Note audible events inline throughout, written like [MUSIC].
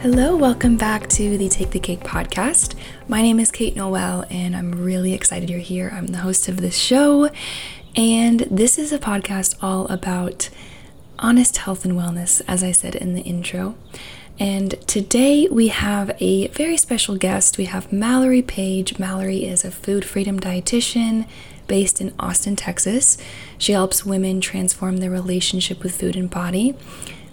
Hello, welcome back to the Take the Cake podcast. My name is Kate Noel, and I'm really excited you're here. I'm the host of this show, and this is a podcast all about honest health and wellness, as I said in the intro. And today we have a very special guest. We have Mallory Page. Mallory is a food freedom dietitian based in Austin, Texas. She helps women transform their relationship with food and body.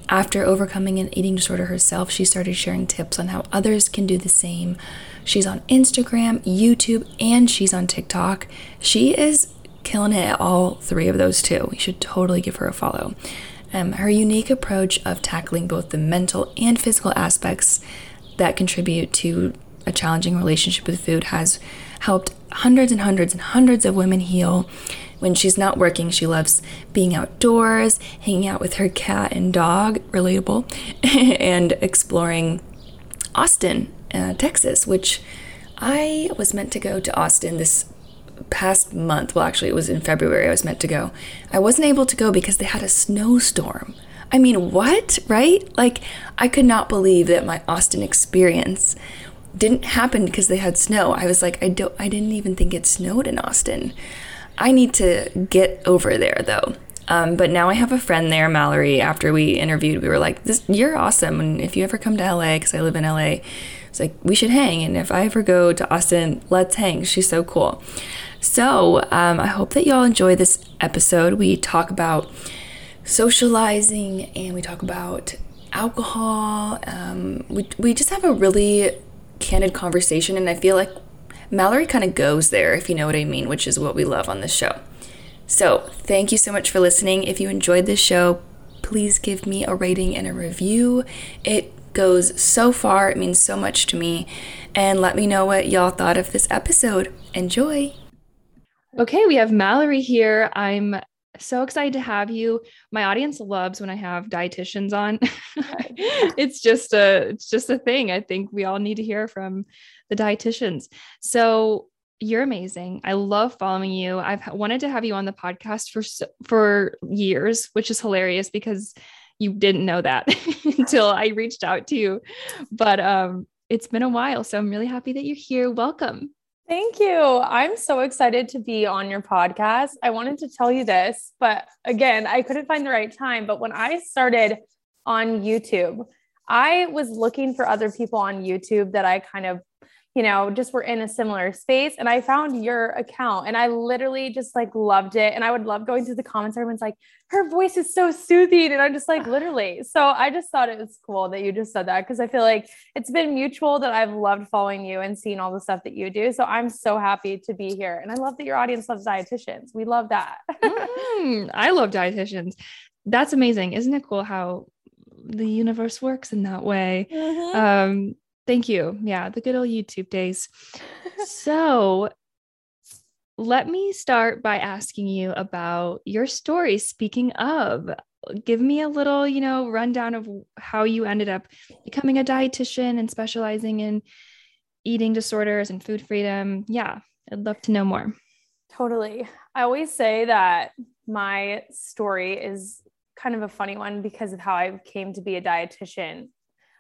After overcoming an eating disorder herself, she started sharing tips on how others can do the same. She's on Instagram, YouTube, and she's on TikTok. She is killing it at all three of those too. You should totally give her a follow. Um, her unique approach of tackling both the mental and physical aspects that contribute to a challenging relationship with food has helped hundreds and hundreds and hundreds of women heal when she's not working, she loves being outdoors, hanging out with her cat and dog, relatable, [LAUGHS] and exploring Austin, uh, Texas, which I was meant to go to Austin this past month. Well, actually, it was in February I was meant to go. I wasn't able to go because they had a snowstorm. I mean, what? Right? Like, I could not believe that my Austin experience didn't happen because they had snow. I was like, I don't I didn't even think it snowed in Austin. I need to get over there though. Um, but now I have a friend there, Mallory. After we interviewed, we were like, "This, you're awesome." And if you ever come to LA, because I live in LA, it's like we should hang. And if I ever go to Austin, let's hang. She's so cool. So um, I hope that y'all enjoy this episode. We talk about socializing and we talk about alcohol. Um, we we just have a really candid conversation, and I feel like Mallory kind of goes there, if you know what I mean, which is what we love on this show. So, thank you so much for listening. If you enjoyed this show, please give me a rating and a review. It goes so far, it means so much to me. And let me know what y'all thought of this episode. Enjoy. Okay, we have Mallory here. I'm so excited to have you. My audience loves when I have dietitians on. [LAUGHS] it's just a it's just a thing. I think we all need to hear from the dietitians. So you're amazing. I love following you. I've wanted to have you on the podcast for for years, which is hilarious because you didn't know that [LAUGHS] until I reached out to you. But um it's been a while, so I'm really happy that you're here. Welcome. Thank you. I'm so excited to be on your podcast. I wanted to tell you this, but again, I couldn't find the right time. But when I started on YouTube, I was looking for other people on YouTube that I kind of you know, just were in a similar space. And I found your account and I literally just like loved it. And I would love going through the comments. Everyone's like, her voice is so soothing. And I'm just like, [LAUGHS] literally. So I just thought it was cool that you just said that because I feel like it's been mutual that I've loved following you and seeing all the stuff that you do. So I'm so happy to be here. And I love that your audience loves dietitians. We love that. mm, I love dietitians. That's amazing. Isn't it cool how the universe works in that way? Mm-hmm. Um, Thank you. Yeah, the good old YouTube days. [LAUGHS] so, let me start by asking you about your story. Speaking of, give me a little, you know, rundown of how you ended up becoming a dietitian and specializing in eating disorders and food freedom. Yeah, I'd love to know more. Totally. I always say that my story is kind of a funny one because of how I came to be a dietitian.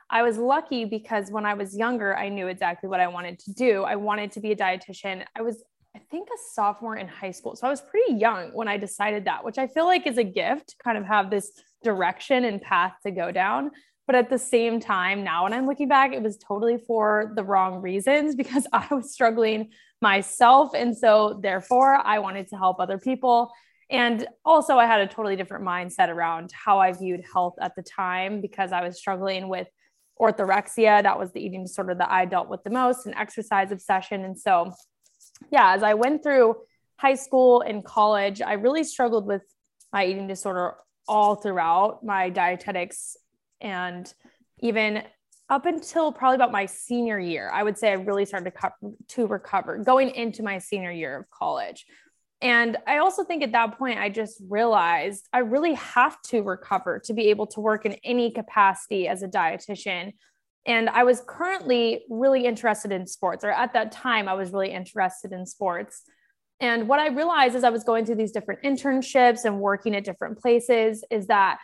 I was lucky because when I was younger, I knew exactly what I wanted to do. I wanted to be a dietitian. I was, I think, a sophomore in high school. So I was pretty young when I decided that, which I feel like is a gift to kind of have this direction and path to go down. But at the same time, now when I'm looking back, it was totally for the wrong reasons [LAUGHS] because I was struggling myself. And so, therefore, I wanted to help other people. And also, I had a totally different mindset around how I viewed health at the time because I was struggling with orthorexia. That was the eating disorder that I dealt with the most, and exercise obsession. And so, yeah, as I went through high school and college, I really struggled with my eating disorder all throughout my dietetics and even up until probably about my senior year, I would say I really started to, co- to recover going into my senior year of college. And I also think at that point, I just realized I really have to recover to be able to work in any capacity as a dietitian. And I was currently really interested in sports, or at that time, I was really interested in sports. And what I realized as I was going through these different internships and working at different places is that,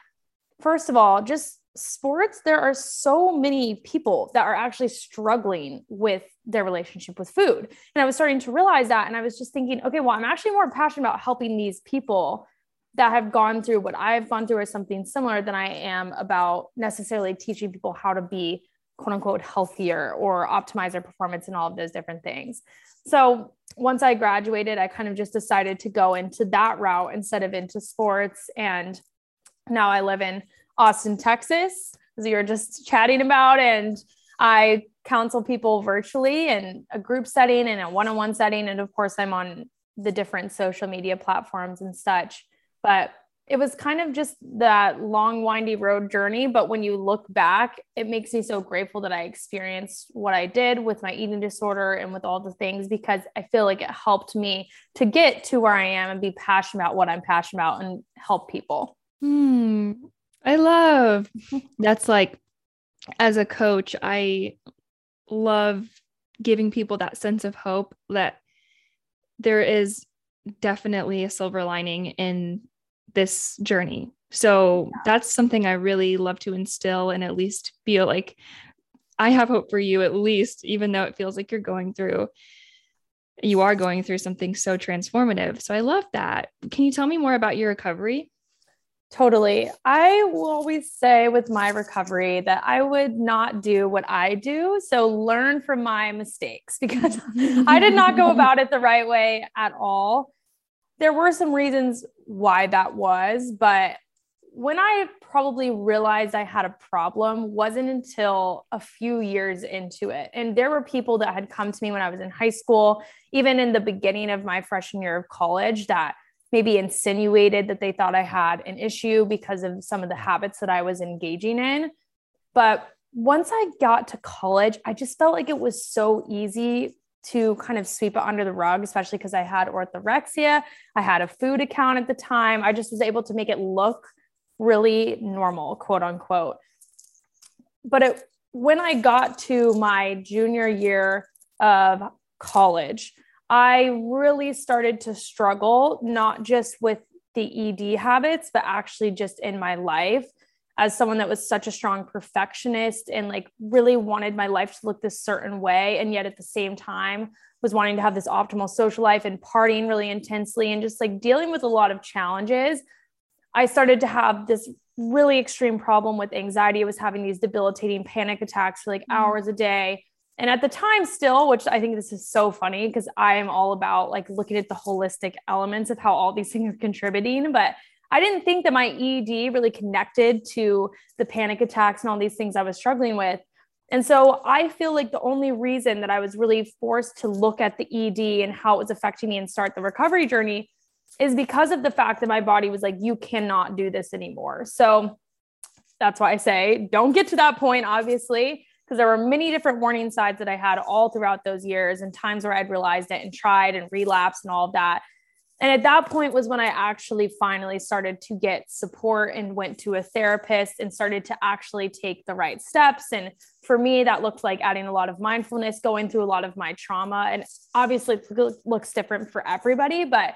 first of all, just sports, there are so many people that are actually struggling with their relationship with food. And I was starting to realize that. And I was just thinking, okay, well, I'm actually more passionate about helping these people that have gone through what I've gone through or something similar than I am about necessarily teaching people how to be quote unquote healthier or optimize their performance and all of those different things. So once I graduated, I kind of just decided to go into that route instead of into sports. And now I live in Austin, Texas, as you were just chatting about. And I counsel people virtually in a group setting and a one on one setting. And of course, I'm on the different social media platforms and such. But it was kind of just that long, windy road journey. But when you look back, it makes me so grateful that I experienced what I did with my eating disorder and with all the things because I feel like it helped me to get to where I am and be passionate about what I'm passionate about and help people. Hmm. I love that's like as a coach, I love giving people that sense of hope that there is definitely a silver lining in this journey. So yeah. that's something I really love to instill and at least feel like I have hope for you, at least, even though it feels like you're going through, you are going through something so transformative. So I love that. Can you tell me more about your recovery? Totally. I will always say with my recovery that I would not do what I do. So learn from my mistakes [LAUGHS] because I did not go about it the right way at all. There were some reasons why that was, but when I probably realized I had a problem wasn't until a few years into it. And there were people that had come to me when I was in high school, even in the beginning of my freshman year of college, that maybe insinuated that they thought I had an issue because of some of the habits that I was engaging in. But once I got to college, I just felt like it was so easy to kind of sweep it under the rug, especially because I had orthorexia. I had a food account at the time. I just was able to make it look really normal, quote unquote. But it, when I got to my junior year of college, I really started to struggle, not just with the ED habits, but actually just in my life as someone that was such a strong perfectionist and like really wanted my life to look this certain way. And yet at the same time, was wanting to have this optimal social life and partying really intensely and just like dealing with a lot of challenges. I started to have this really extreme problem with anxiety. I was having these debilitating panic attacks for like mm-hmm. hours a day and at the time still which i think this is so funny because i am all about like looking at the holistic elements of how all these things are contributing but i didn't think that my ed really connected to the panic attacks and all these things i was struggling with. And so i feel like the only reason that i was really forced to look at the ed and how it was affecting me and start the recovery journey is because of the fact that my body was like you cannot do this anymore. So that's why i say don't get to that point obviously because there were many different warning signs that I had all throughout those years and times where I'd realized it and tried and relapsed and all of that. And at that point was when I actually finally started to get support and went to a therapist and started to actually take the right steps. And for me, that looked like adding a lot of mindfulness, going through a lot of my trauma. And obviously, it looks different for everybody, but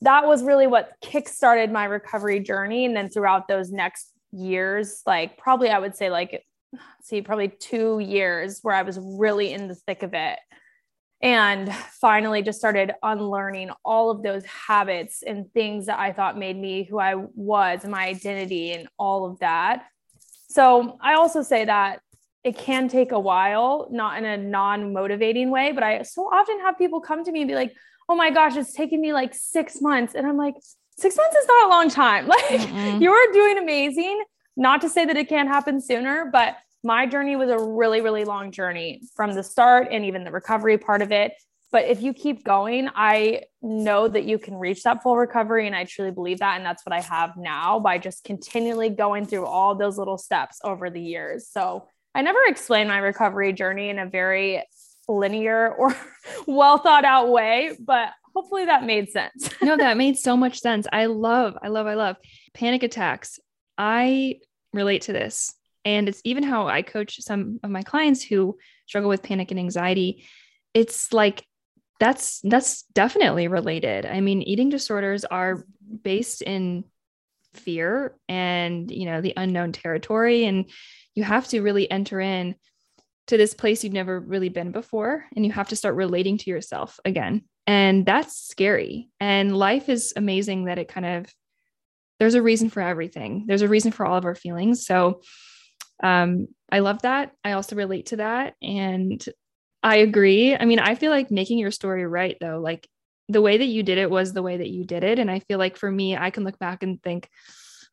that was really what kickstarted my recovery journey. And then throughout those next years, like probably I would say like see, probably two years where I was really in the thick of it. And finally, just started unlearning all of those habits and things that I thought made me who I was, my identity, and all of that. So, I also say that it can take a while, not in a non motivating way, but I so often have people come to me and be like, oh my gosh, it's taken me like six months. And I'm like, six months is not a long time. [LAUGHS] Like, mm-hmm. you are doing amazing. Not to say that it can't happen sooner, but my journey was a really, really long journey from the start and even the recovery part of it. But if you keep going, I know that you can reach that full recovery. And I truly believe that. And that's what I have now by just continually going through all those little steps over the years. So I never explained my recovery journey in a very linear or [LAUGHS] well thought out way, but hopefully that made sense. no, that [LAUGHS] made so much sense. I love, I love, I love panic attacks. I relate to this. And it's even how I coach some of my clients who struggle with panic and anxiety. It's like that's that's definitely related. I mean, eating disorders are based in fear and, you know, the unknown territory and you have to really enter in to this place you've never really been before and you have to start relating to yourself again and that's scary and life is amazing that it kind of there's a reason for everything there's a reason for all of our feelings so um i love that i also relate to that and i agree i mean i feel like making your story right though like the way that you did it was the way that you did it and i feel like for me i can look back and think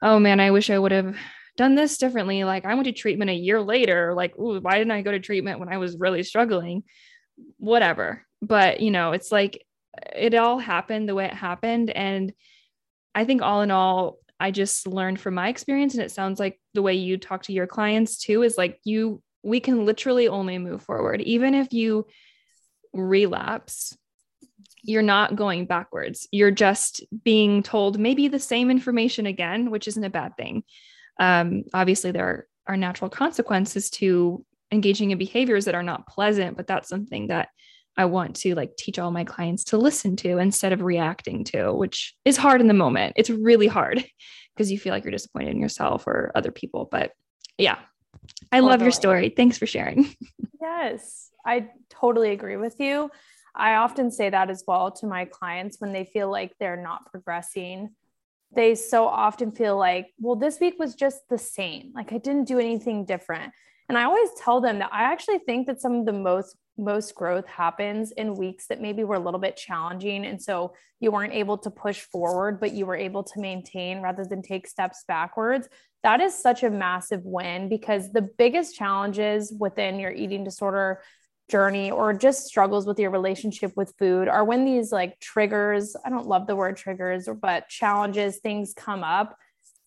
oh man i wish i would have done this differently. Like I went to treatment a year later. Like, ooh, why didn't I go to treatment when I was really struggling? Whatever. But you know, it's like it all happened the way it happened. And I think all in all, I just learned from my experience. And it sounds like the way you talk to your clients too is like you, we can literally only move forward. Even if you relapse, you're not going backwards. You're just being told maybe the same information again, which isn't a bad thing. Um, obviously, there are natural consequences to engaging in behaviors that are not pleasant, but that's something that I want to like teach all my clients to listen to instead of reacting to, which is hard in the moment. It's really hard [LAUGHS] because you feel like you're disappointed in yourself or other people. But yeah, I totally. love your story. Thanks for sharing. [LAUGHS] yes, I totally agree with you. I often say that as well to my clients when they feel like they're not progressing they so often feel like, well, this week was just the same. Like I didn't do anything different. And I always tell them that I actually think that some of the most most growth happens in weeks that maybe were a little bit challenging and so you weren't able to push forward but you were able to maintain rather than take steps backwards. That is such a massive win because the biggest challenges within your eating disorder journey or just struggles with your relationship with food are when these like triggers, I don't love the word triggers, but challenges, things come up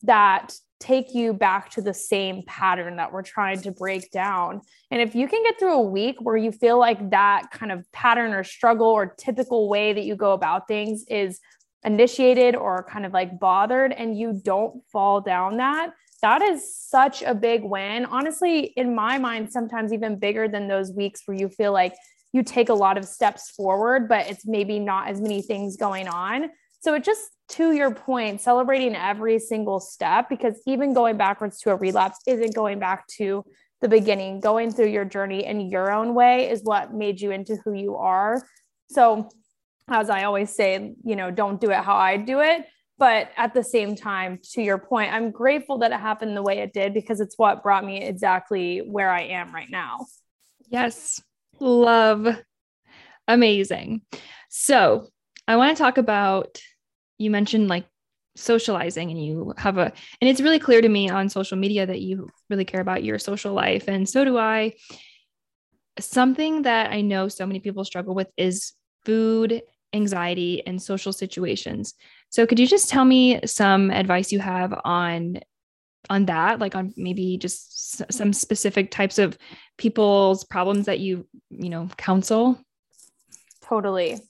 that take you back to the same pattern that we're trying to break down. And if you can get through a week where you feel like that kind of pattern or struggle or typical way that you go about things is initiated or kind of like bothered and you don't fall down that, that is such a big win. Honestly, in my mind, sometimes even bigger than those weeks where you feel like you take a lot of steps forward, but it's maybe not as many things going on. So it just to your point, celebrating every single step, because even going backwards to a relapse isn't going back to the beginning. Going through your journey in your own way is what made you into who you are. So, as I always say, you know, don't do it how I do it. But at the same time to your point i'm grateful that it happened the way it did because it's what brought me exactly where i am right now. Yes. Love. Amazing. So i want to talk about you mentioned like socializing and you have a and it's really clear to me on social media that you really care about your social life and so do i something that i know so many people struggle with is food anxiety and social situations so could you just tell me some advice you have on on that like on maybe just some specific types of people's problems that you you know counsel? Totally.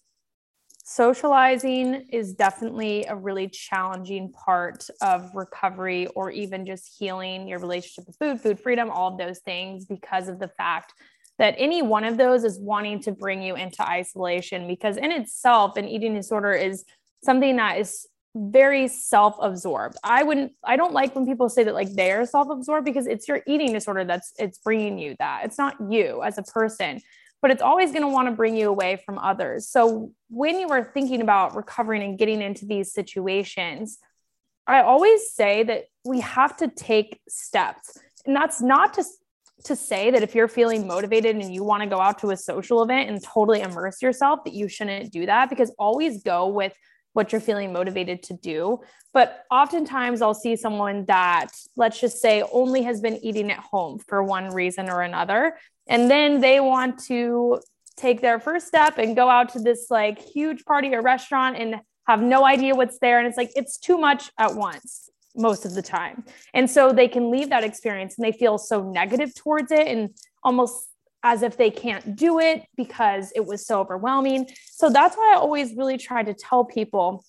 Socializing is definitely a really challenging part of recovery or even just healing your relationship with food, food freedom, all of those things because of the fact that any one of those is wanting to bring you into isolation because in itself an eating disorder is something that is very self-absorbed. I wouldn't I don't like when people say that like they're self-absorbed because it's your eating disorder that's it's bringing you that. It's not you as a person, but it's always going to want to bring you away from others. So when you are thinking about recovering and getting into these situations, I always say that we have to take steps. And that's not to to say that if you're feeling motivated and you want to go out to a social event and totally immerse yourself that you shouldn't do that because always go with what you're feeling motivated to do. But oftentimes I'll see someone that, let's just say, only has been eating at home for one reason or another. And then they want to take their first step and go out to this like huge party or restaurant and have no idea what's there. And it's like, it's too much at once. most of the time. And so they can leave that experience and they feel so negative towards it and almost as if they can't do it because it was so overwhelming. So that's why I always really try to tell people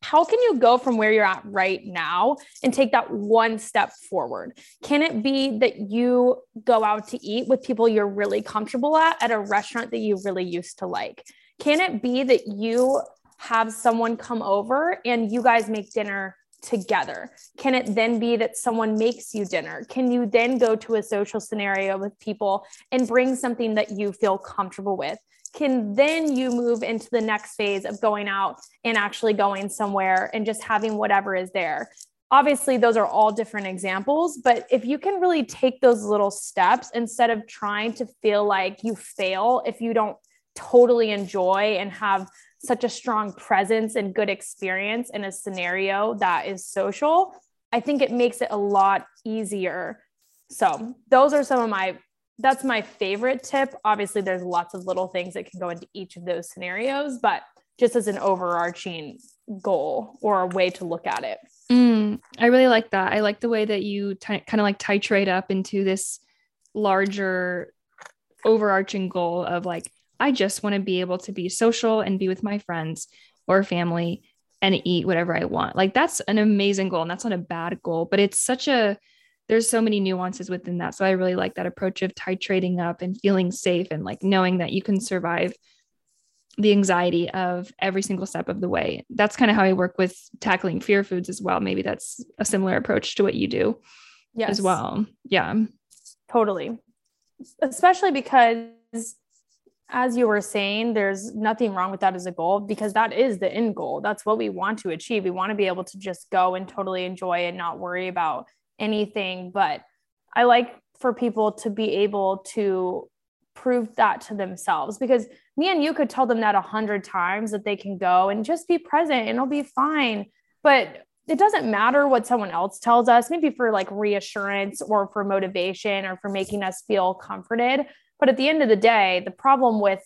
how can you go from where you're at right now and take that one step forward? Can it be that you go out to eat with people you're really comfortable at at a restaurant that you really used to like? Can it be that you have someone come over and you guys make dinner together? Can it then be that someone makes you dinner? Can you then go to a social scenario with people and bring something that you feel comfortable with? Can then you move into the next phase of going out and actually going somewhere and just having whatever is there? Obviously, those are all different examples, but if you can really take those little steps instead of trying to feel like you fail if you don't totally enjoy and have such a strong presence and good experience in a scenario that is social, I think it makes it a lot easier. So, those are some of my that's my favorite tip. Obviously, there's lots of little things that can go into each of those scenarios, but just as an overarching goal or a way to look at it. Mm, I really like that. I like the way that you t- kind of like titrate up into this larger overarching goal of like I just want to be able to be social and be with my friends or family and eat whatever I want. Like that's an amazing goal and that's not a bad goal, but it's such a there's so many nuances within that. So I really like that approach of titrating up and feeling safe and like knowing that you can survive the anxiety of every single step of the way. That's kind of how I work with tackling fear foods as well. Maybe that's a similar approach to what you do yes. as well. Yeah. Totally. Especially because as you were saying, there's nothing wrong with that as a goal because that is the end goal. That's what we want to achieve. We want to be able to just go and totally enjoy and not worry about anything. But I like for people to be able to prove that to themselves because me and you could tell them that a hundred times that they can go and just be present and it'll be fine. But it doesn't matter what someone else tells us, maybe for like reassurance or for motivation or for making us feel comforted. But at the end of the day, the problem with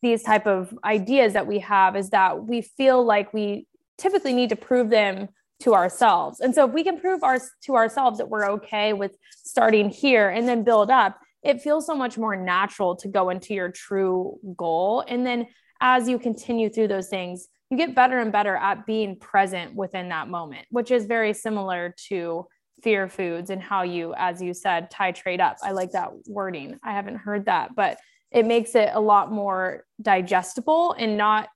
these type of ideas that we have is that we feel like we typically need to prove them to ourselves. And so if we can prove our, to ourselves that we're okay with starting here and then build up, it feels so much more natural to go into your true goal. And then as you continue through those things, you get better and better at being present within that moment, which is very similar to fear foods and how you, as you said, titrate up. I like that wording. I haven't heard that, but it makes it a lot more digestible and not,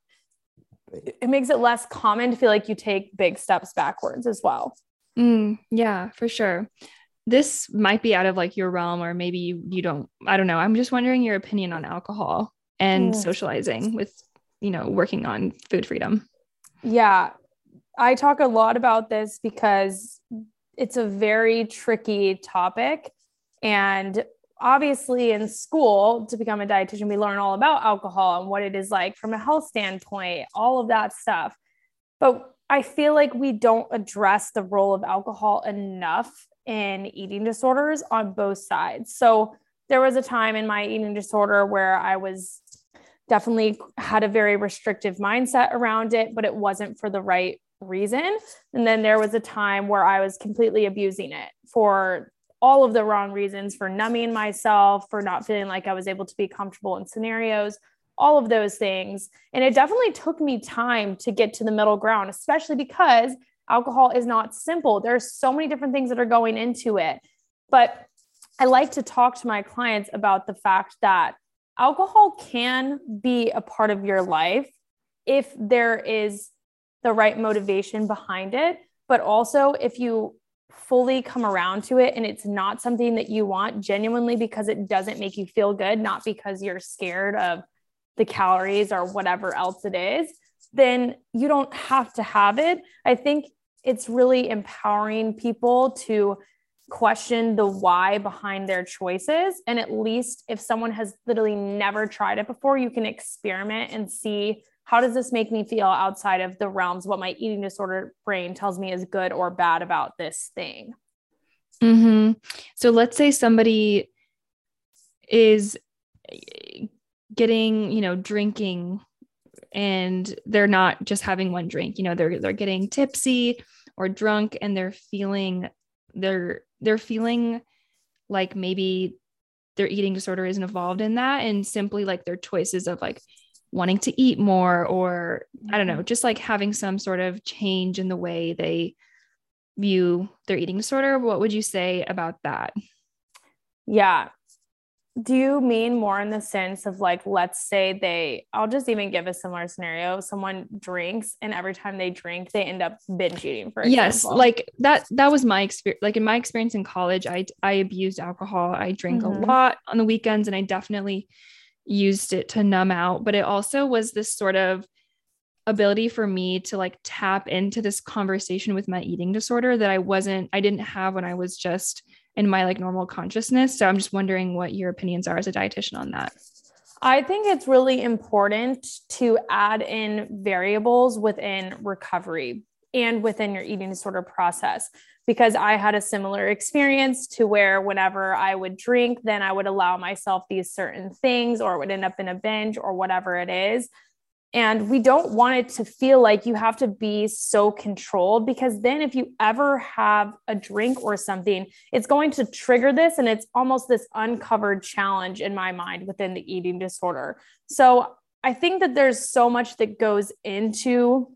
it makes it less common to feel like you take big steps backwards as well. Mm, yeah, for sure. This might be out of like your realm, or maybe you, you don't, I don't know. I'm just wondering your opinion on alcohol and mm. socializing with, you know, working on food freedom. Yeah. I talk a lot about this because it's a very tricky topic. And obviously, in school, to become a dietitian, we learn all about alcohol and what it is like from a health standpoint, all of that stuff. But I feel like we don't address the role of alcohol enough in eating disorders on both sides. So there was a time in my eating disorder where I was definitely had a very restrictive mindset around it, but it wasn't for the right reason. And then there was a time where I was completely abusing it for all of the wrong reasons for numbing myself, for not feeling like I was able to be comfortable in scenarios, all of those things. And it definitely took me time to get to the middle ground, especially because alcohol is not simple. There's so many different things that are going into it. But I like to talk to my clients about the fact that alcohol can be a part of your life if there is the right motivation behind it. But also, if you fully come around to it and it's not something that you want genuinely because it doesn't make you feel good, not because you're scared of the calories or whatever else it is, then you don't have to have it. I think it's really empowering people to question the why behind their choices. And at least if someone has literally never tried it before, you can experiment and see how does this make me feel outside of the realms what my eating disorder brain tells me is good or bad about this thing mm-hmm. so let's say somebody is getting you know drinking and they're not just having one drink you know they're they're getting tipsy or drunk and they're feeling they're they're feeling like maybe their eating disorder isn't involved in that and simply like their choices of like wanting to eat more or i don't know just like having some sort of change in the way they view their eating disorder what would you say about that? Yeah. Do you mean more in the sense of like let's say they i'll just even give a similar scenario. Someone drinks and every time they drink they end up binge eating for example. yes like that that was my experience like in my experience in college i i abused alcohol. I drank mm-hmm. a lot on the weekends and i definitely used it to numb out but it also was this sort of ability for me to like tap into this conversation with my eating disorder that i wasn't i didn't have when i was just in my like normal consciousness. So I'm just wondering what your opinions are as a dietitian on that. I think it's really important to add in variables within recovery and within your eating disorder process because I had a similar experience to where whenever I would drink, then I would allow myself these certain things or would end up in a binge or whatever it is. And we don't want it to feel like you have to be so controlled because then, if you ever have a drink or something, it's going to trigger this. And it's almost this uncovered challenge in my mind within the eating disorder. So I think that there's so much that goes into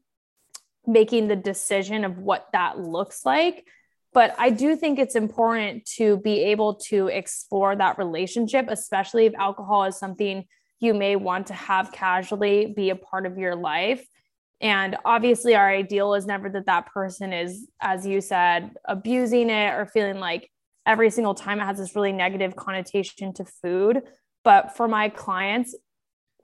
making the decision of what that looks like. But I do think it's important to be able to explore that relationship, especially if alcohol is something you may want to have casually be a part of your life. And obviously, our ideal is never that that person is, as you said, abusing it or feeling like every single time it has this really negative connotation to food. But for my clients,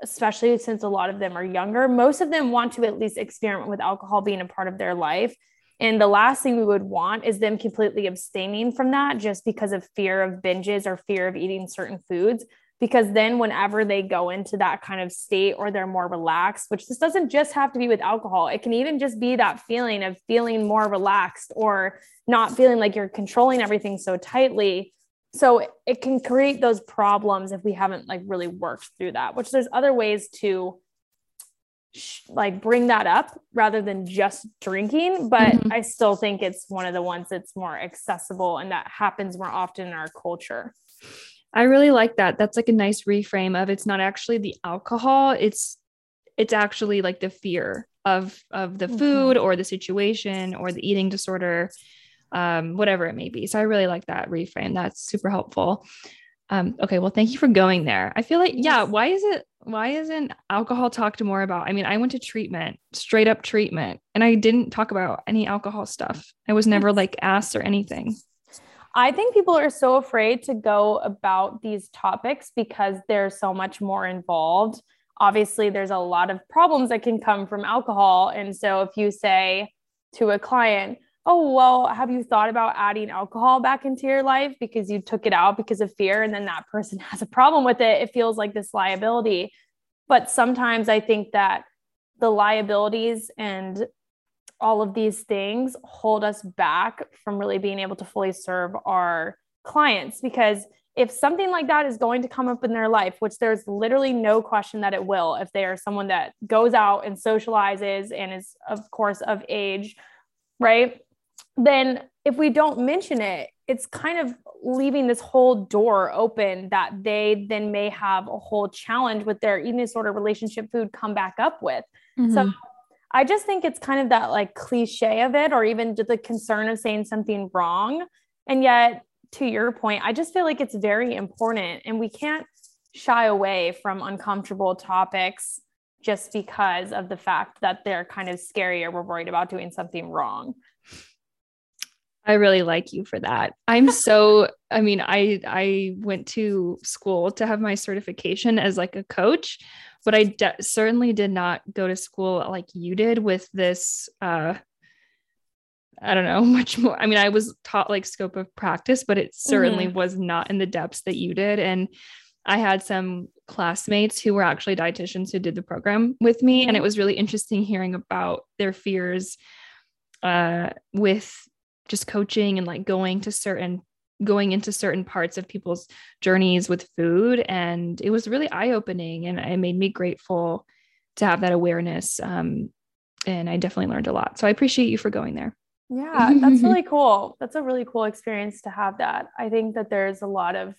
especially since a lot of them are younger, most of them want to at least experiment with alcohol being a part of their life. And the last thing we would want is them completely abstaining from that just because of fear of binges or fear of eating certain foods. Because then whenever they go into that kind of state or they're more relaxed which this doesn't just have to be with alcohol it can even just be that feeling of feeling more relaxed or not feeling like you're controlling everything so tightly. So it can create those problems if we haven't like really worked through that which there's other ways to like bring that up rather than just drinking but mm-hmm. i still think it's one of the ones that's more accessible and that happens more often in our culture I really like that. That's like a nice reframe of it's not actually the alcohol, it's it's actually like the fear of of the mm-hmm. food or the situation or the eating disorder um whatever it may be. So I really like that reframe. That's super helpful. Um okay, well thank you for going there. I feel like yeah, why is it why isn't alcohol talked more about? I mean, I went to treatment, straight up treatment, and I didn't talk about any alcohol stuff. I was never like asked or anything. I think people are so afraid to go about these topics because there's so much more involved. Obviously, there's a lot of problems that can come from alcohol. And so if you say to a client, Oh, well, have you thought about adding alcohol back into your life because you took it out because of fear? And then that person [LAUGHS] has a problem with it. It feels like this liability. But sometimes I think that the liabilities and all of these things hold us back from really being able to fully serve our clients because if something like that is going to come up in their life, which there's literally no question that it will, if they are someone that goes out and socializes and is, of course, of age, right? Then if we don't mention it, it's kind of leaving this whole door open that they then may have a whole challenge with their eating disorder relationship food come back up with. Mm-hmm. So I just think it's kind of that like cliche of it, or even the concern of saying something wrong. And yet, to your point, I just feel like it's very important and we can't shy away from uncomfortable topics just because of the fact that they're kind of scary or we're worried about doing something wrong. I really like you for that. I'm so [LAUGHS] I mean I I went to school to have my certification as like a coach, but I de- certainly did not go to school like you did with this uh I don't know [LAUGHS] much more. I mean, I was taught like scope of practice, but it certainly mm-hmm. was not in the depths that you did. And I had some classmates who were actually dietitians who did the program with me. Mm-hmm. And it was really interesting hearing about their fears uh, with just coaching and like going to certain going into certain parts of people's journeys with food. And it was really eye opening and it made me grateful to have that awareness. Um, and I definitely learned a lot. So I appreciate you for going there. Yeah, that's really [LAUGHS] cool. That's a really cool experience to have that. I think that there's a lot of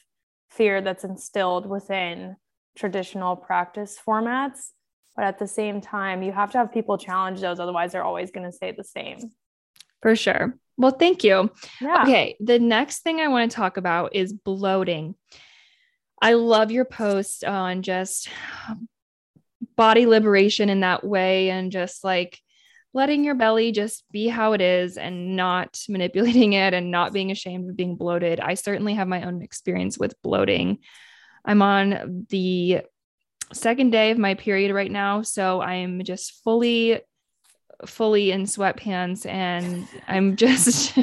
fear that's instilled within traditional practice formats, but at the same time, you have to have people challenge those otherwise they're always going to stay the same. For sure. Well, thank you. Yeah. Okay, the next thing I want to talk about is bloating. I love your post on just body liberation in that way and just like letting your belly just be how it is and not [LAUGHS] manipulating it and not being ashamed of being bloated. I certainly have my own experience with bloating. I'm on the second day of my period right now, so I'm just fully fully in sweatpants and I'm just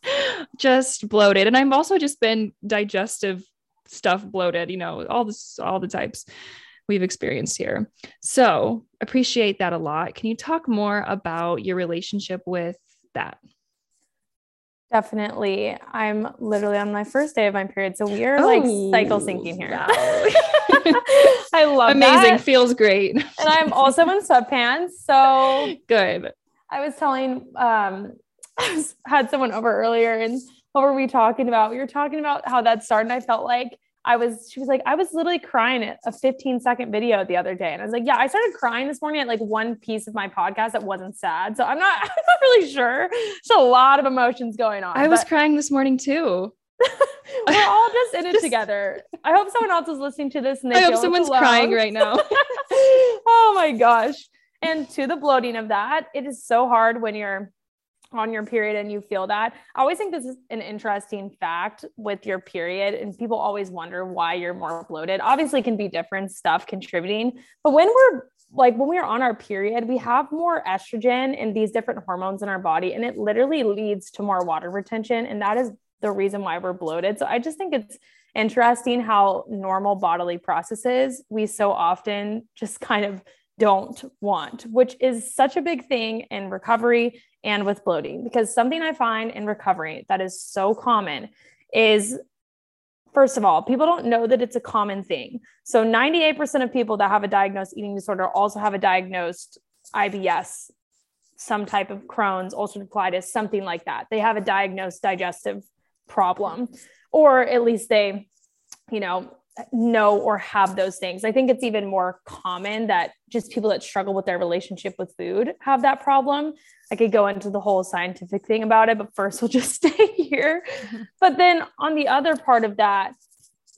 [LAUGHS] just bloated and I've also just been digestive stuff bloated, you know, all this all the types we've experienced here. So appreciate that a lot. Can you talk more about your relationship with that? Definitely. I'm literally on my first day of my period. So we are oh, like cycle oh, syncing here. Wow. [LAUGHS] I love Amazing. That. Feels great. and I'm also in sweatpants. So [LAUGHS] good. I was telling um I had someone over earlier and what were we talking about? We were talking about how that started. I felt like I was, she was like, I was literally crying at a 15 second video the other day. And I was like, yeah, I started crying this morning at like one piece of my podcast that wasn't sad. So I'm not, [LAUGHS] I'm not really sure. There's a lot of emotions going on. I was crying this morning too. We're all just in [LAUGHS] it just... together. I hope someone else is listening to this and they I hope someone's crying right now. [LAUGHS] oh my gosh. And to the bloating of that, it is so hard when you're on your period and you feel that. I always think this is an interesting fact with your period, and people always wonder why you're more bloated. Obviously, can be different stuff contributing, but when we're like when we're on our period, we have more estrogen and these different hormones in our body, and it literally leads to more water retention. And that is the reason why we're bloated. So I just think it's interesting how normal bodily processes we so often just kind of don't want, which is such a big thing in recovery and with bloating. Because something I find in recovery that is so common is first of all, people don't know that it's a common thing. So 98% of people that have a diagnosed eating disorder also have a diagnosed IBS, some type of Crohn's, ulcerative colitis, something like that. They have a diagnosed digestive problem, or at least they, you know, know or have those things. I think it's even more common that just people that struggle with their relationship with food have that problem. I could go into the whole scientific thing about it, but first [LAUGHS] we'll just stay here. Mm-hmm. [LAUGHS] But then on the other part of that,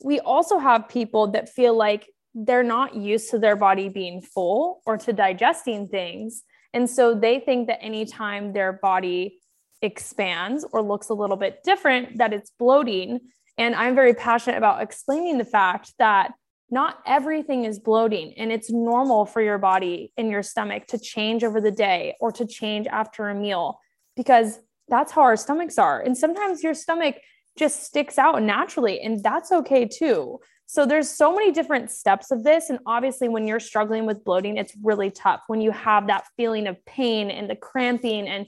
we also have people that feel like they're not used to their body being full or to digesting things. And so they think that anytime their body expands or looks a little bit different, that it's bloating. And I'm very passionate about explaining the fact that not everything is bloating and it's normal for your body and your stomach to change over the day or to change after a meal because that's how our stomachs are. And sometimes your stomach just sticks out naturally and that's okay too. So there's so many different steps of this and obviously when you're struggling with bloating it's really tough when you have that feeling of pain and the cramping and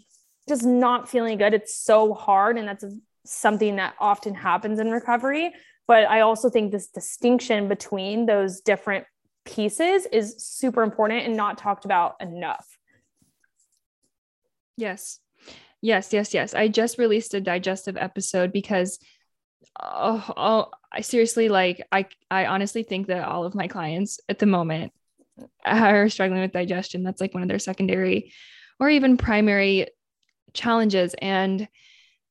just not feeling good. It's so hard and that's something that often happens in recovery but I also think this distinction between those different pieces is super important and not talked about enough. Yes. Yes, yes, yes. I just released a digestive episode because oh, oh I seriously like I I honestly think that all of my clients at the moment are struggling with digestion. That's like one of their secondary or even primary challenges and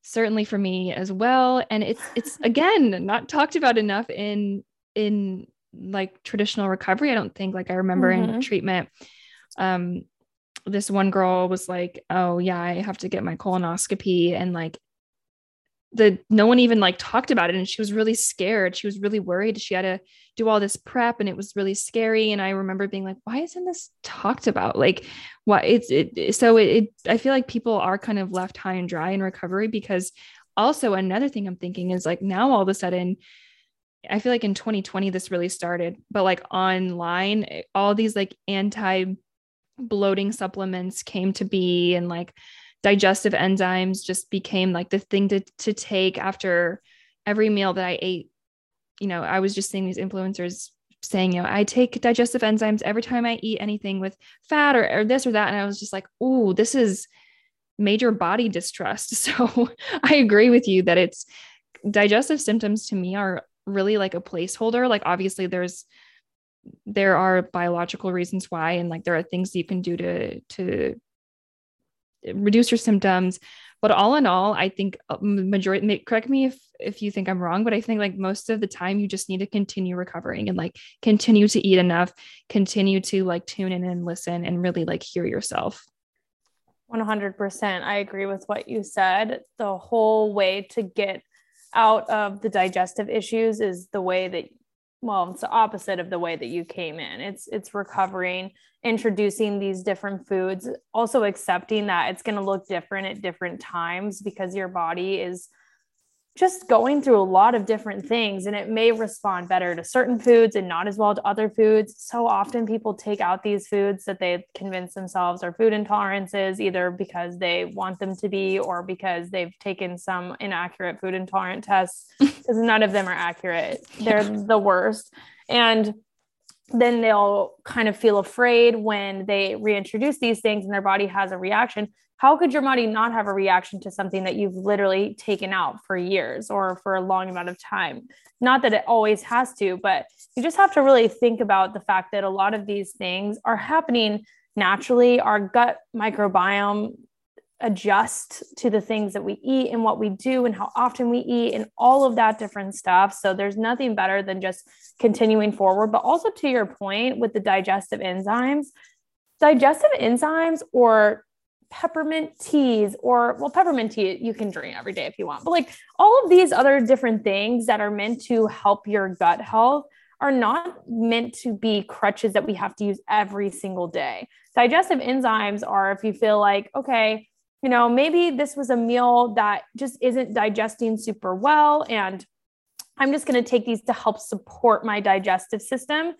certainly for me as well and it's it's again not talked about enough in in like traditional recovery i don't think like i remember mm-hmm. in treatment um this one girl was like oh yeah i have to get my colonoscopy and like the no one even like talked about it and she was really scared. She was really worried. She had to do all this prep and it was really scary and i remember being like why isn't this talked about? Like why it's it so it, it i feel like people are kind of left high and dry in recovery because also another thing i'm thinking is like now all of a sudden i feel like in 2020 this really started but like online eh, all these like anti bloating supplements came to be and like digestive enzymes just became like the thing to, to take after every meal that I ate. You know, I was just seeing these influencers saying, you know, I take digestive enzymes every time I eat anything with fat or, or this or that. And I was just like, oh, this is major body distrust. [LAUGHS] So I agree with you that it's digestive symptoms to me are really like a placeholder. Like obviously there's there are biological reasons why and like there are things that you can do to to reduce your symptoms. But all in all i think uh, majority correct me if if you think i'm wrong but i think like most of the time you just need to continue recovering and like continue to eat enough continue to like tune in and listen and really like hear yourself. 100% i agree with what you said. The whole way to get out of the digestive issues is the way that well it's the opposite of the way that you came in. It's it's recovering introducing these different foods also accepting that it's going to look different at different times because your body is just going through a lot of different things and it may respond better to certain foods and not as well to other foods. So often people take out these foods that they convince themselves are food intolerances, either because they want them to be or because they've taken some inaccurate food intolerant tests, [LAUGHS] because none of them are accurate. They're the worst. And then they'll kind of feel afraid when they reintroduce these things and their body has a reaction how could your body not have a reaction to something that you've literally taken out for years or for a long amount of time? Not that it always has to, but you just have to really think about the fact that a lot of these things are happening naturally. Our gut microbiome adjust to the things that we eat and what we do and how often we eat and all of that different stuff. So there's nothing better than just continuing forward. But also to your point with the digestive enzymes, digestive enzymes or peppermint teas or well peppermint tea you can drink every day if you want but like all of these other different things that are meant to help your gut health are not meant to be crutches that we have to use every single day. Digestive enzymes are if you feel like okay you know maybe this was a meal that just isn't digesting super well and i'm just going to take these to help support my digestive system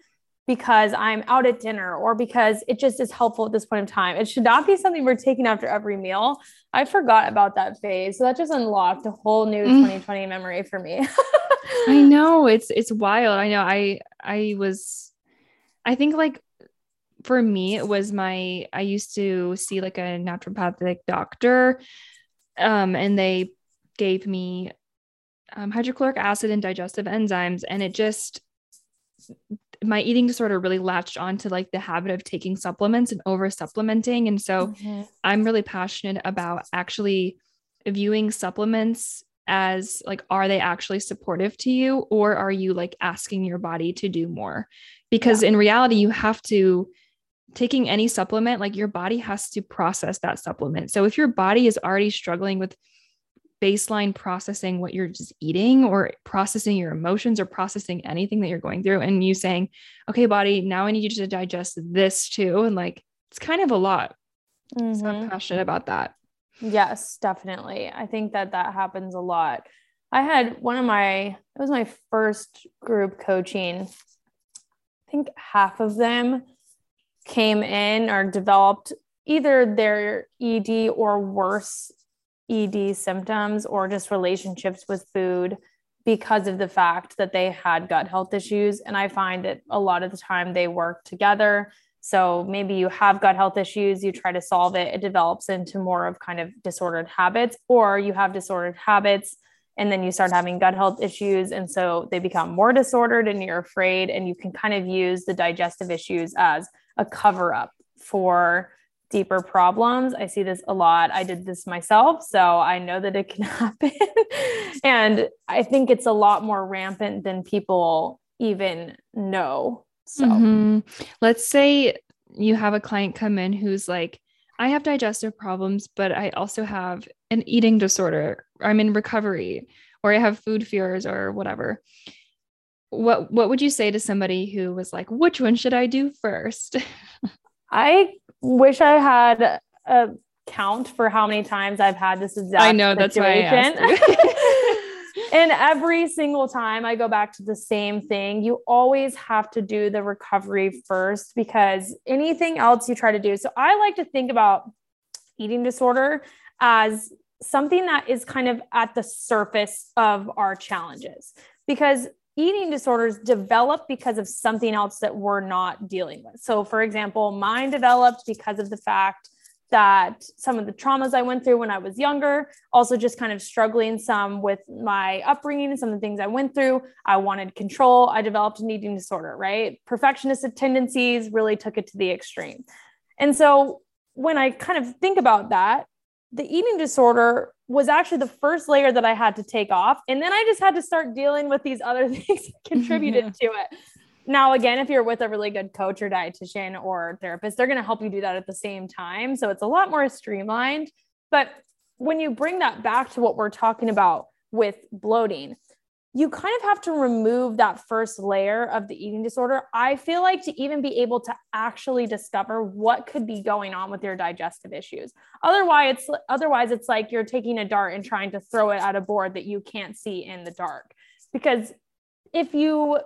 because I'm out at dinner or because it just is helpful at this point in time. It should not be something we're taking after every meal. I forgot about that phase. So that just unlocked a whole new mm. 2020 memory for me. I [LAUGHS] know it's it's wild. I know I I was I think like for me it was my I used to see like a naturopathic doctor um and they gave me um, hydrochloric acid and digestive enzymes and it just my eating disorder really latched on to like the habit of taking supplements and over supplementing. And so mm-hmm. I'm really passionate about actually viewing supplements as like, are they actually supportive to you or are you like asking your body to do more? Because yeah. in reality, you have to taking any supplement, like your body has to process that supplement. So if your body is already struggling with baseline processing what you're just eating or processing your emotions or processing anything that you're going through and you saying okay body now i need you to digest this too. And like it's kind of a lot. Mm-hmm. so i'm mm-hmm. passionate about that. Yes definitely. I think that that happens a lot. I had one of my it was my first group coaching. I think half of them came in or developed either their ed or worse ED symptoms or just relationships with food because of the fact that they had gut health issues. And I find that a lot of the time they work together. So maybe you have gut health issues, you try to solve it, it develops into more of kind of disordered habits, or you have disordered habits and then you start having gut health issues. And so they become more disordered and you're afraid, and you can kind of use the digestive issues as a cover up for deeper problems. I see this a lot. I did this myself, so I know that it can [LAUGHS] happen. and I think it's a lot more rampant than people even know. So, mm-hmm. let's say you have a client come in who's like, I have digestive problems, but I also have an eating disorder. I'm in recovery, or I have food fears, or whatever. What what would you say to somebody who was like, which one should I do first? [LAUGHS] I wish I had a count for how many times I've had this exact I know situation. that's why [LAUGHS] and every single time I go back to the same thing, you always have to do the recovery first because anything else you try to do. So I like to think about eating disorder as something that is kind of at the surface of our challenges because eating disorders develop because of something else that we're not dealing with. So, for example, mine developed because of the fact that some of the traumas I went through when I was younger, also just kind of struggling some with my upbringing and some of the things I went through. I wanted control. I developed an eating disorder, right? Perfectionist tendencies really took it to the extreme. And so when I kind of think about that, the eating disorder was actually the first layer that I had to take off. And then I just had to start dealing with these other [LAUGHS] things that contributed yeah. [LAUGHS] to it. Now, again, if you're with a really good coach or dietitian or therapist, they're going to help you do that at the same time. So it's a lot more streamlined. But when you bring that back to what we're talking about with bloating, you kind of have to remove that first layer of the eating disorder. I feel like to even be able to actually discover what could be going on with your digestive issues. Otherwise, it's otherwise it's like you're taking a dart and trying to throw it at a board that you can't see in the dark. Because if you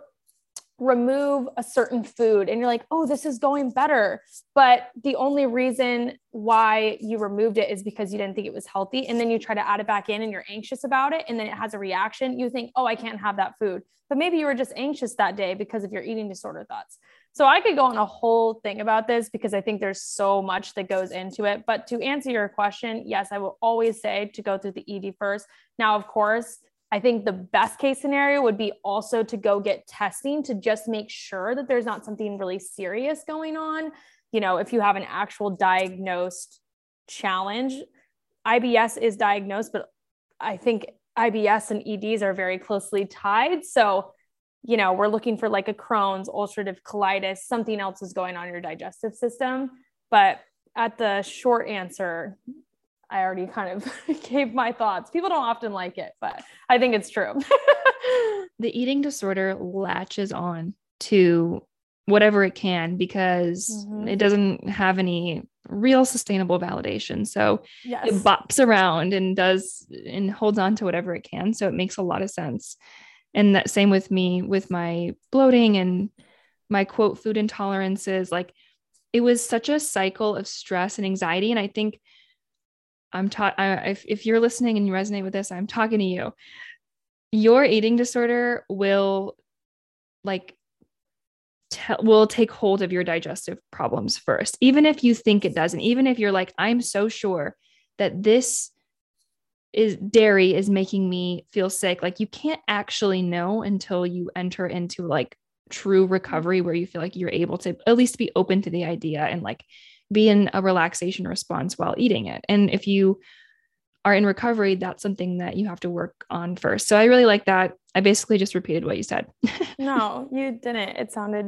remove a certain food and you're like, oh, this is going better. But the only reason why you removed it is because you didn't think it was healthy. And then you try to add it back in and you're anxious about it. And then it has a reaction. You think, oh, I can't have that food. But maybe you were just anxious that day because of your eating disorder thoughts. So I could go on a whole thing about this because I think there's so much that goes into it. But to answer your question, yes, I will always say to go through the ED first. Now, of course, I think the best case scenario would be also to go get testing to just make sure that there's not something really serious going on. You know, if you have an actual diagnosed challenge, IBS is diagnosed, but I think IBS and EDs are very closely tied. So, you know, we're looking for like a Crohn's, ulcerative colitis, something else is going on in your digestive system. But at the short answer, I already kind of [LAUGHS] gave my thoughts. People don't often like it, but I think it's true. [LAUGHS] the eating disorder latches on to whatever it can because mm-hmm. it doesn't have any real sustainable validation. So yes. it bops around and does and holds on to whatever it can. So it makes a lot of sense. And that same with me with my bloating and my quote food intolerances. Like it was such a cycle of stress and anxiety. And I think I'm taught if, if you're listening and you resonate with this, I'm talking to you. Your eating disorder will like te- will take hold of your digestive problems first, even if you think it doesn't, even if you're like, I'm so sure that this is dairy is making me feel sick. Like you can't actually know until you enter into like true recovery where you feel like you're able to at least be open to the idea and like be in a relaxation response while eating it. And if you are in recovery, that's something that you have to work on first. So I really like that. I basically just repeated what you said. [LAUGHS] no, you didn't. It sounded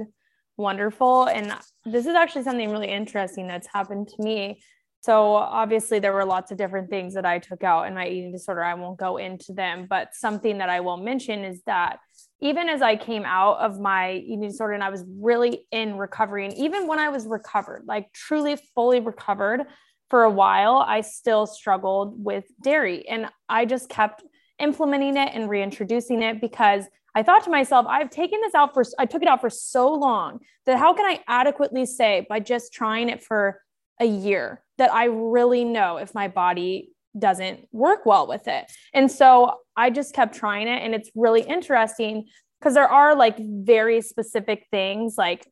wonderful. And this is actually something really interesting that's happened to me. So obviously there were lots of different things that I took out in my eating disorder. I won't go into them, but something that I will mention is that even as I came out of my eating disorder and I was really in recovery, and even when I was recovered, like truly fully recovered for a while, I still struggled with dairy. And I just kept implementing it and reintroducing it because I thought to myself, I've taken this out for, I took it out for so long that how can I adequately say by just trying it for a year that I really know if my body doesn't work well with it. And so I just kept trying it. And it's really interesting because there are like very specific things like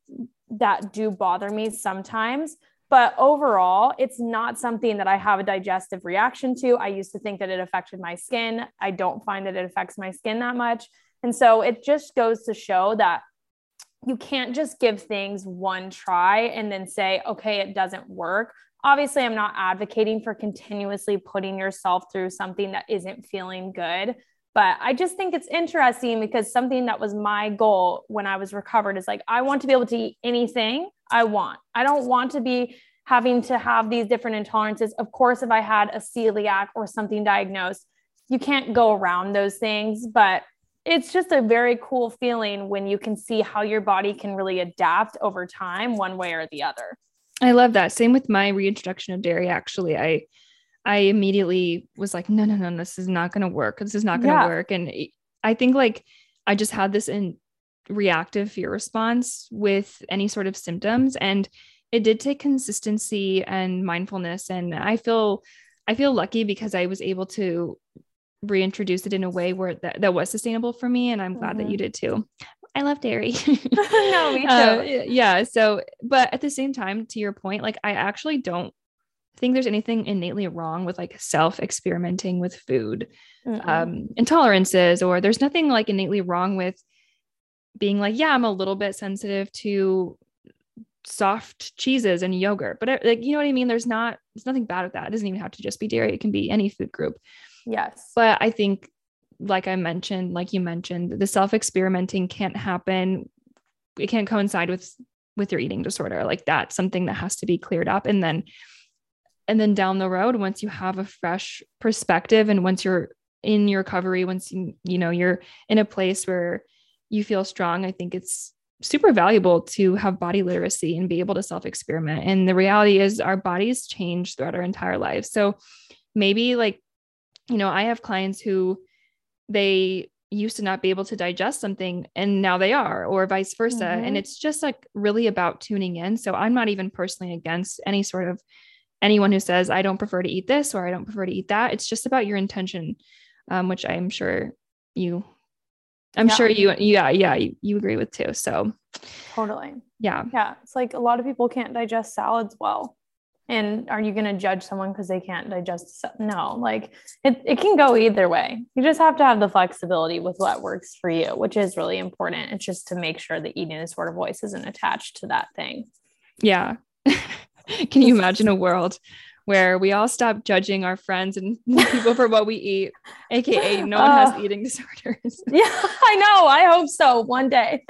that do bother me sometimes. But overall, it's not something that I have a digestive reaction to. I used to think that it affected my skin. I don't find that it affects my skin that much. And so it just goes to show that you can't just give things one try and then say, okay, it doesn't work obviously i'm not advocating for continuously putting yourself through something that isn't feeling good but i just think it's interesting because something that was my goal when i was recovered is like i want to be able to eat anything i want. I don't want to be having to have these different intolerances. Of course if i had a celiac or something diagnosed you can't go around those things but it's just a very cool feeling when you can see how your body can really adapt over time one way or the other I love that. Same with my reintroduction of dairy. Actually, I I immediately was like, no, no, no, this is not going to work. This is not going to yeah. work. And I think like I just had this in reactive fear response with any sort of symptoms, and it did take consistency and mindfulness. And I feel I feel lucky because I was able to reintroduce it in a way where that, that was sustainable for me. And I'm glad mm-hmm. that you did too. I love dairy. [LAUGHS] no, me [LAUGHS] too. Uh, yeah. So, but at the same time, to your point, like I actually don't think there's anything innately wrong with like self experimenting with food, um, intolerances, or there's nothing like innately wrong with being like, yeah, I'm a little bit sensitive to soft cheeses and yogurt, but like, you know what I mean? There's not, there's nothing bad with that. It doesn't even have to just be dairy. It can be any food group. Yes. But I think, like I mentioned, like you mentioned, the self experimenting can't happen. It can't coincide with with your eating disorder. Like that's something that has to be cleared up. And then and then down the road, once you have a fresh perspective and once you're in your recovery, once you, you know, you're in a place where you feel strong, I think it's super valuable to have body literacy and be able to self experiment. And the reality is, our bodies change throughout our entire lives. So maybe, like, you know, I have clients who they used to not be able to digest something and now they are, or vice versa. Mm-hmm. And it's just like really about tuning in. So I'm not even personally against any sort of anyone who says, I don't prefer to eat this or I don't prefer to eat that. It's just about your intention, um, which I'm sure you, I'm yeah. sure you, yeah, yeah, you, you agree with too. So totally. Yeah. Yeah. It's like a lot of people can't digest salads well. And are you going to judge someone because they can't digest? No, like it, it can go either way. You just have to have the flexibility with what works for you, which is really important. It's just to make sure that eating disorder voice isn't attached to that thing. Yeah. [LAUGHS] can you imagine a world where we all stop judging our friends and [LAUGHS] people for what we eat, aka [LAUGHS] no one uh, has eating disorders. yeah, I know. I hope so one day.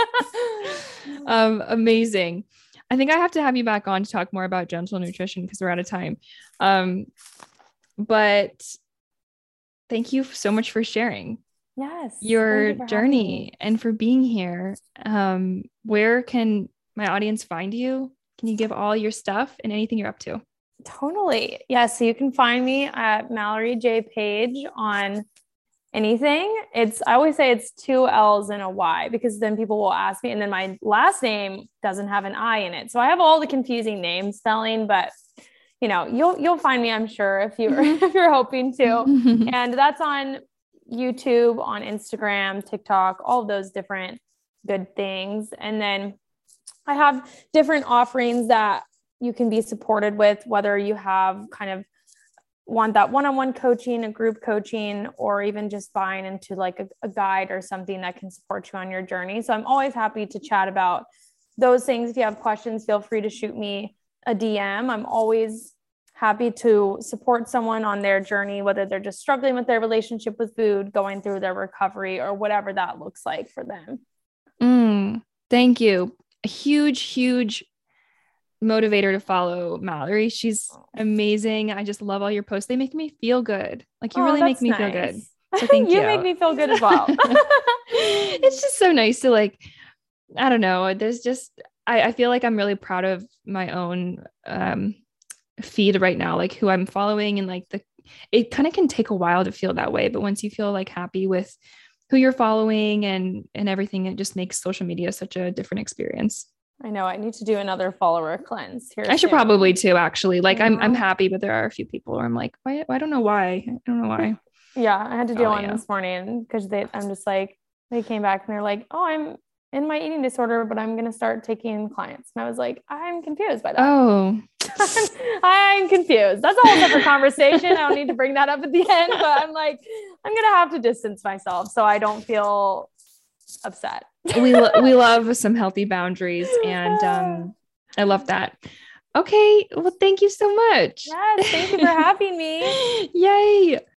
um, amazing. I think I have to have you back on to talk more about gentle nutrition because we're out of time. Um, but thank you so much for sharing. Yes. Your you journey and for being here. Um, where can my audience find you? Can you give all your stuff and anything you're up to? Totally. Yeah. So you can find me at Mallory J Page on anything. It's I always say it's two L's and a Y because then people will ask me, and then my last name doesn't have an I in it. So I have all the confusing name spelling, but you know, you'll you'll find me, I'm sure, if you're [LAUGHS] if [LAUGHS] you're hoping to. [LAUGHS] and that's on YouTube, on Instagram, TikTok, all those different good things. And then I have different offerings that you can be supported with, whether you have kind of want that one-on-one coaching a group coaching or even just buying into like a, a, guide or something that can support you on your journey. So i'm always happy to chat about those things. If you have questions feel free to shoot me a dm i'm always happy to support someone on their journey whether they're just struggling with their relationship with food going through their recovery or whatever that looks like for them. Mm, thank you. A huge huge motivator to follow Mallory. She's amazing. I just love all your posts. They make me feel good. Like you oh, really make me nice. feel good. So [LAUGHS] thank you. you make me feel good as well. [LAUGHS] [LAUGHS] it's just so nice to like, I don't know. There's just I, I feel like I'm really proud of my own um feed right now, like who I'm following and like the it kind of can take a while to feel that way. But once you feel like happy with who you're following and and everything, it just makes social media such a different experience. I know I need to do another follower cleanse here. I should probably too, actually. Like I'm I'm mm-hmm. happy, but there are a few people where I'm like, why I don't know why. I don't know why. [LAUGHS] Yeah, I had to do oh, one yeah. this morning because they I'm just like they came back and they're like, oh, I'm in my eating disorder, but I'm gonna start taking clients. And I was like, I'm confused by that. Oh. [LAUGHS] I'm confused. That's a whole separate [LAUGHS] conversation. I don't need to bring that up at the end, but I'm like, I'm gonna have to distance myself so I don't feel upset. We lo- we love some healthy boundaries, and um, I love that. Okay, well, thank you so much. Yes, thank you for having me. [LAUGHS] Yay!